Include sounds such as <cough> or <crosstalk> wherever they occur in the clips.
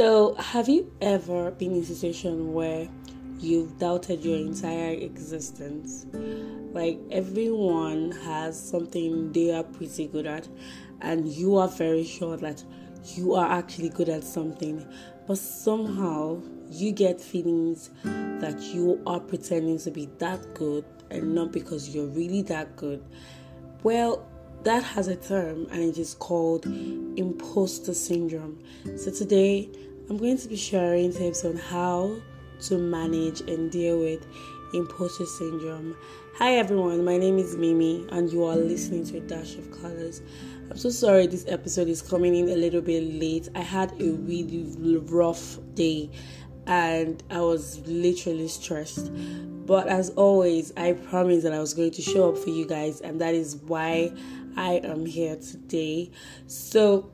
So, have you ever been in a situation where you've doubted your entire existence? Like, everyone has something they are pretty good at, and you are very sure that you are actually good at something, but somehow you get feelings that you are pretending to be that good and not because you're really that good. Well, that has a term and it is called imposter syndrome. So today I'm going to be sharing tips on how to manage and deal with imposter syndrome. Hi everyone, my name is Mimi and you are listening to a dash of colors. I'm so sorry this episode is coming in a little bit late. I had a really rough day and I was literally stressed. But as always, I promised that I was going to show up for you guys, and that is why I am here today. So,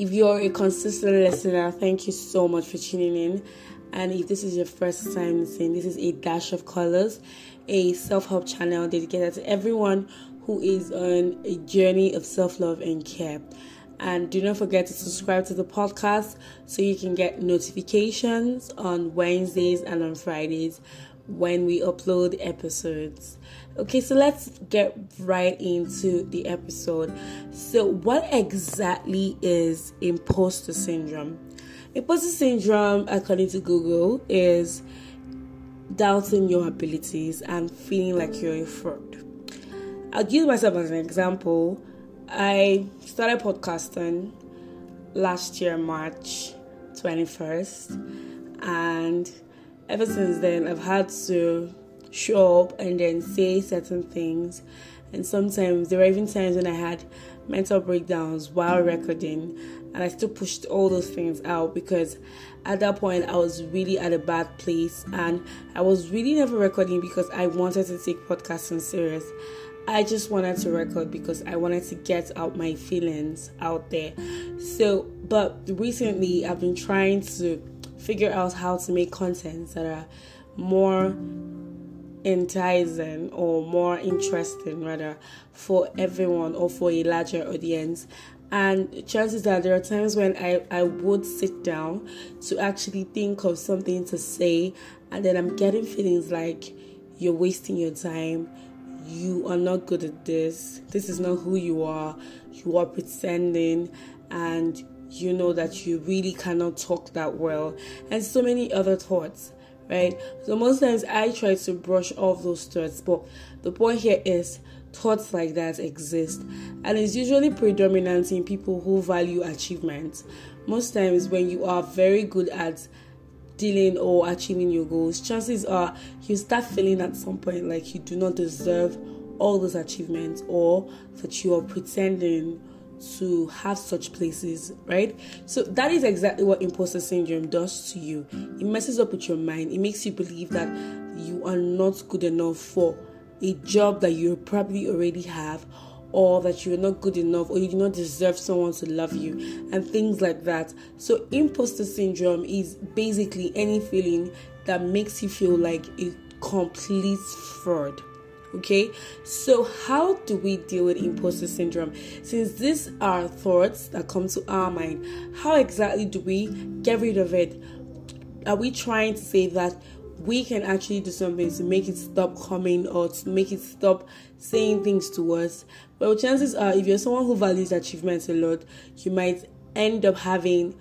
if you're a consistent listener, thank you so much for tuning in. And if this is your first time listening, this is a dash of colors, a self help channel dedicated to everyone who is on a journey of self love and care. And do not forget to subscribe to the podcast so you can get notifications on Wednesdays and on Fridays when we upload episodes. Okay, so let's get right into the episode. So, what exactly is imposter syndrome? Imposter syndrome, according to Google, is doubting your abilities and feeling like you're a fraud. I'll give myself as an example. I started podcasting last year, March 21st, and ever since then, I've had to show up and then say certain things. And sometimes there were even times when I had mental breakdowns while recording, and I still pushed all those things out because at that point I was really at a bad place and I was really never recording because I wanted to take podcasting serious. I just wanted to record because I wanted to get out my feelings out there. So, but recently I've been trying to figure out how to make contents that are more enticing or more interesting rather for everyone or for a larger audience. And chances are there are times when I, I would sit down to actually think of something to say and then i'm getting feelings like you're wasting your time. You are not good at this. This is not who you are. You are pretending and you know that you really cannot talk that well and so many other thoughts right? So most times I try to brush off those thoughts, but the point here is thoughts like that exist and it's usually predominant in people who value achievement. Most times when you are very good at dealing or achieving your goals, chances are you start feeling at some point like you do not deserve all those achievements or that you are pretending to have such places, right? So that is exactly what imposter syndrome does to you. It messes up with your mind. It makes you believe that you are not good enough for a job that you probably already have or that you're not good enough or you do not deserve someone to love you and things like that. So imposter syndrome is basically any feeling that makes you feel like a complete fraud Okay, so how do we deal with imposter syndrome? Since these are thoughts that come to our mind, how exactly do we get rid of it? Are we trying to say that we can actually do something to make it stop coming or to make it stop saying things to us? Well, chances are, if you're someone who values achievements a lot, you might end up having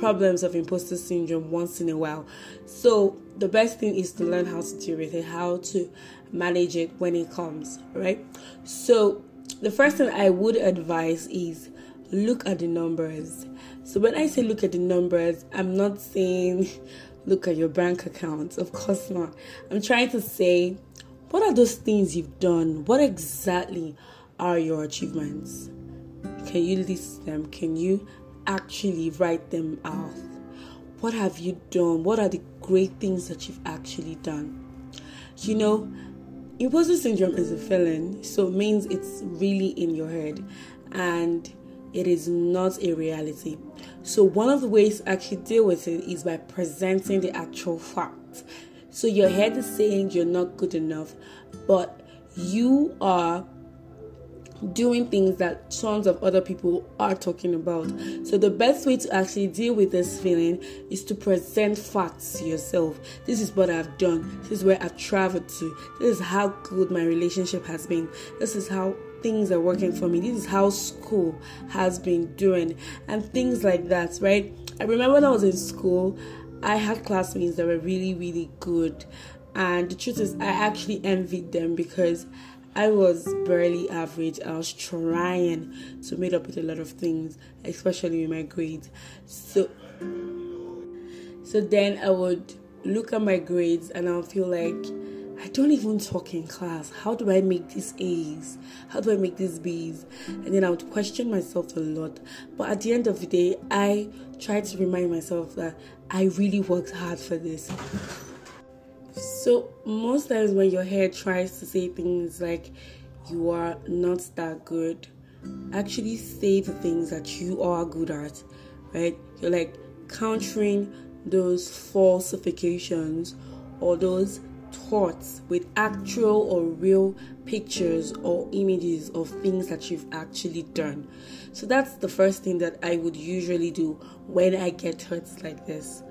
problems of imposter syndrome once in a while. So, the best thing is to learn how to deal with it, how to manage it when it comes, right? So, the first thing I would advise is look at the numbers. So, when I say look at the numbers, I'm not saying <laughs> look at your bank account, of course not. I'm trying to say, what are those things you've done? What exactly are your achievements? Can you list them? Can you actually write them out? What have you done? What are the great things that you've actually done? You know, imposter syndrome is a feeling, so it means it's really in your head and it is not a reality. So, one of the ways to actually deal with it is by presenting the actual facts. So, your head is saying you're not good enough, but you are doing things that tons of other people are talking about. So, the best way to actually deal with this feeling is to present facts yourself. This is what I've done, this is where I've traveled to, this is how good my relationship has been, this is how things are working for me, this is how school has been doing, and things like that, right? I remember when I was in school, I had classmates that were really, really good. And the truth is, I actually envied them because I was barely average. I was trying to meet up with a lot of things, especially with my grades. So, so then I would look at my grades and I'll feel like I don't even talk in class. How do I make these A's? How do I make these B's? And then I would question myself a lot. But at the end of the day, I try to remind myself that I really worked hard for this. So, most times when your head tries to say things like you are not that good, actually say the things that you are good at, right? You're like countering those falsifications or those thoughts with actual or real pictures or images of things that you've actually done. So that's the first thing that I would usually do when I get hurts like this.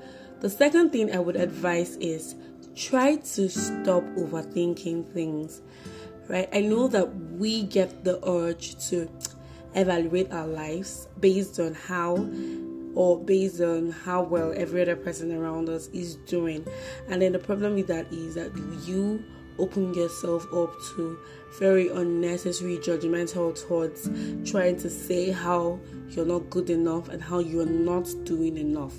The second thing I would advise is try to stop overthinking things. Right? I know that we get the urge to evaluate our lives based on how or based on how well every other person around us is doing. And then the problem with that is that you open yourself up to very unnecessary judgmental thoughts, trying to say how you're not good enough and how you're not doing enough.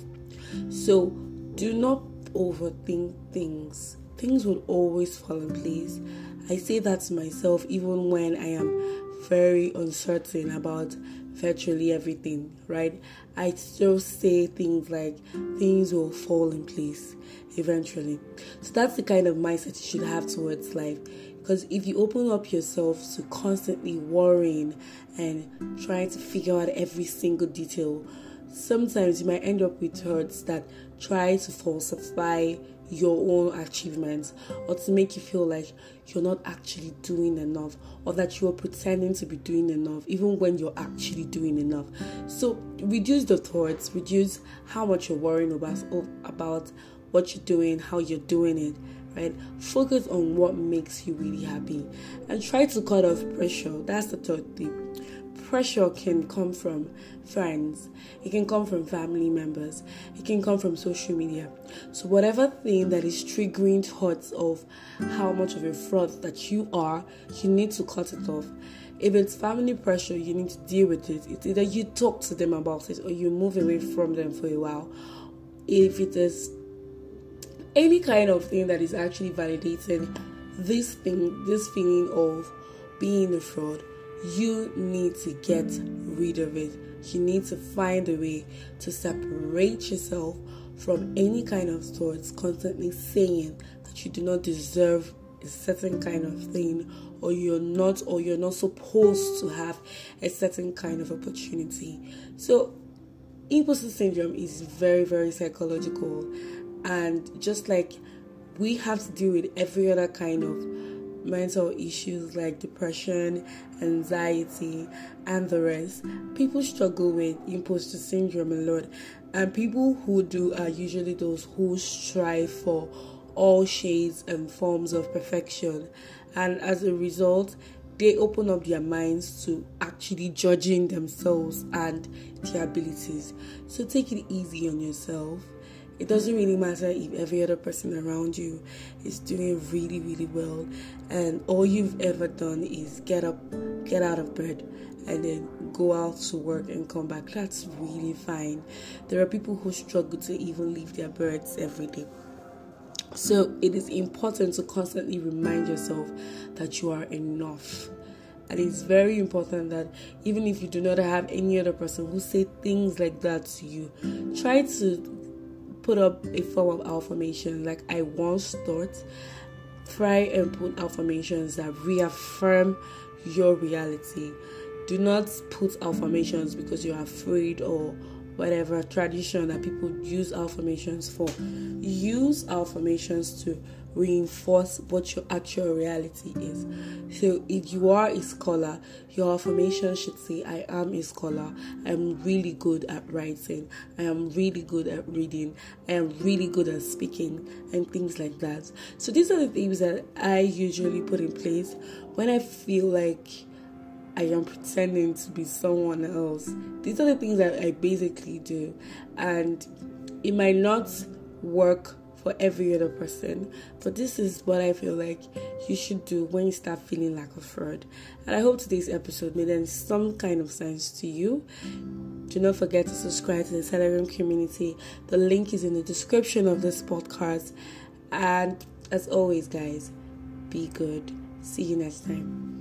So do not overthink things. Things will always fall in place. I say that to myself even when I am very uncertain about virtually everything, right? I still say things like things will fall in place eventually. So that's the kind of mindset you should have towards life. Because if you open up yourself to constantly worrying and trying to figure out every single detail, sometimes you might end up with thoughts that try to falsify your own achievements or to make you feel like you're not actually doing enough or that you're pretending to be doing enough even when you're actually doing enough. So reduce the thoughts reduce how much you're worrying about about what you're doing how you're doing it right? Focus on what makes you really happy and try to cut off pressure. That's the third thing pressure can come from friends, it can come from family members, it can come from social media. So, whatever thing that is triggering thoughts of how much of a fraud that you are, you need to cut it off. If it's family pressure, you need to deal with it. It's either you talk to them about it or you move away from them for a while. If it is any kind of thing that is actually validating this thing, this feeling of being a fraud, you need to get rid of it. You need to find a way to separate yourself from any kind of thoughts constantly saying that you do not deserve a certain kind of thing or you're not or you're not supposed to have a certain kind of opportunity. So imposter syndrome is very very psychological and just like we have to deal with every other kind of mental issues like depression, anxiety, and the rest. People struggle with imposter syndrome a lot, and people who do are usually those who strive for all shades and forms of perfection, and as a result, they open up their minds to actually judging themselves and their abilities. So take it easy on yourself it doesn't really matter if every other person around you is doing really, really well, and all you've ever done is get up, get out of bed, and then go out to work and come back. That's really fine. There are people who struggle to even leave their beds every day. So it is important to constantly remind yourself that you are enough. And it's very important that even if you do not have any other person who say things like that to you, try to put up a form of affirmation like I once thought. Try and put affirmations that reaffirm your reality. Do not put affirmations because you're afraid or whatever tradition that people use affirmations for. Use affirmations to reinforce what your actual reality is. So if you are a scholar, your affirmation should say, I am a scholar. I am really good at writing. I am really good at reading. I am really good at speaking and things like that. So these are the things that I usually put in place when I feel like I am pretending to be someone else. These are the things that I basically do. And it might not work for every other person. But this is what I feel like you should do when you start feeling like a fraud. And I hope today's episode made some kind of sense to you. Do not forget to subscribe to the Telegram community. The link is in the description of this podcast. And as always, guys, be good. See you next time.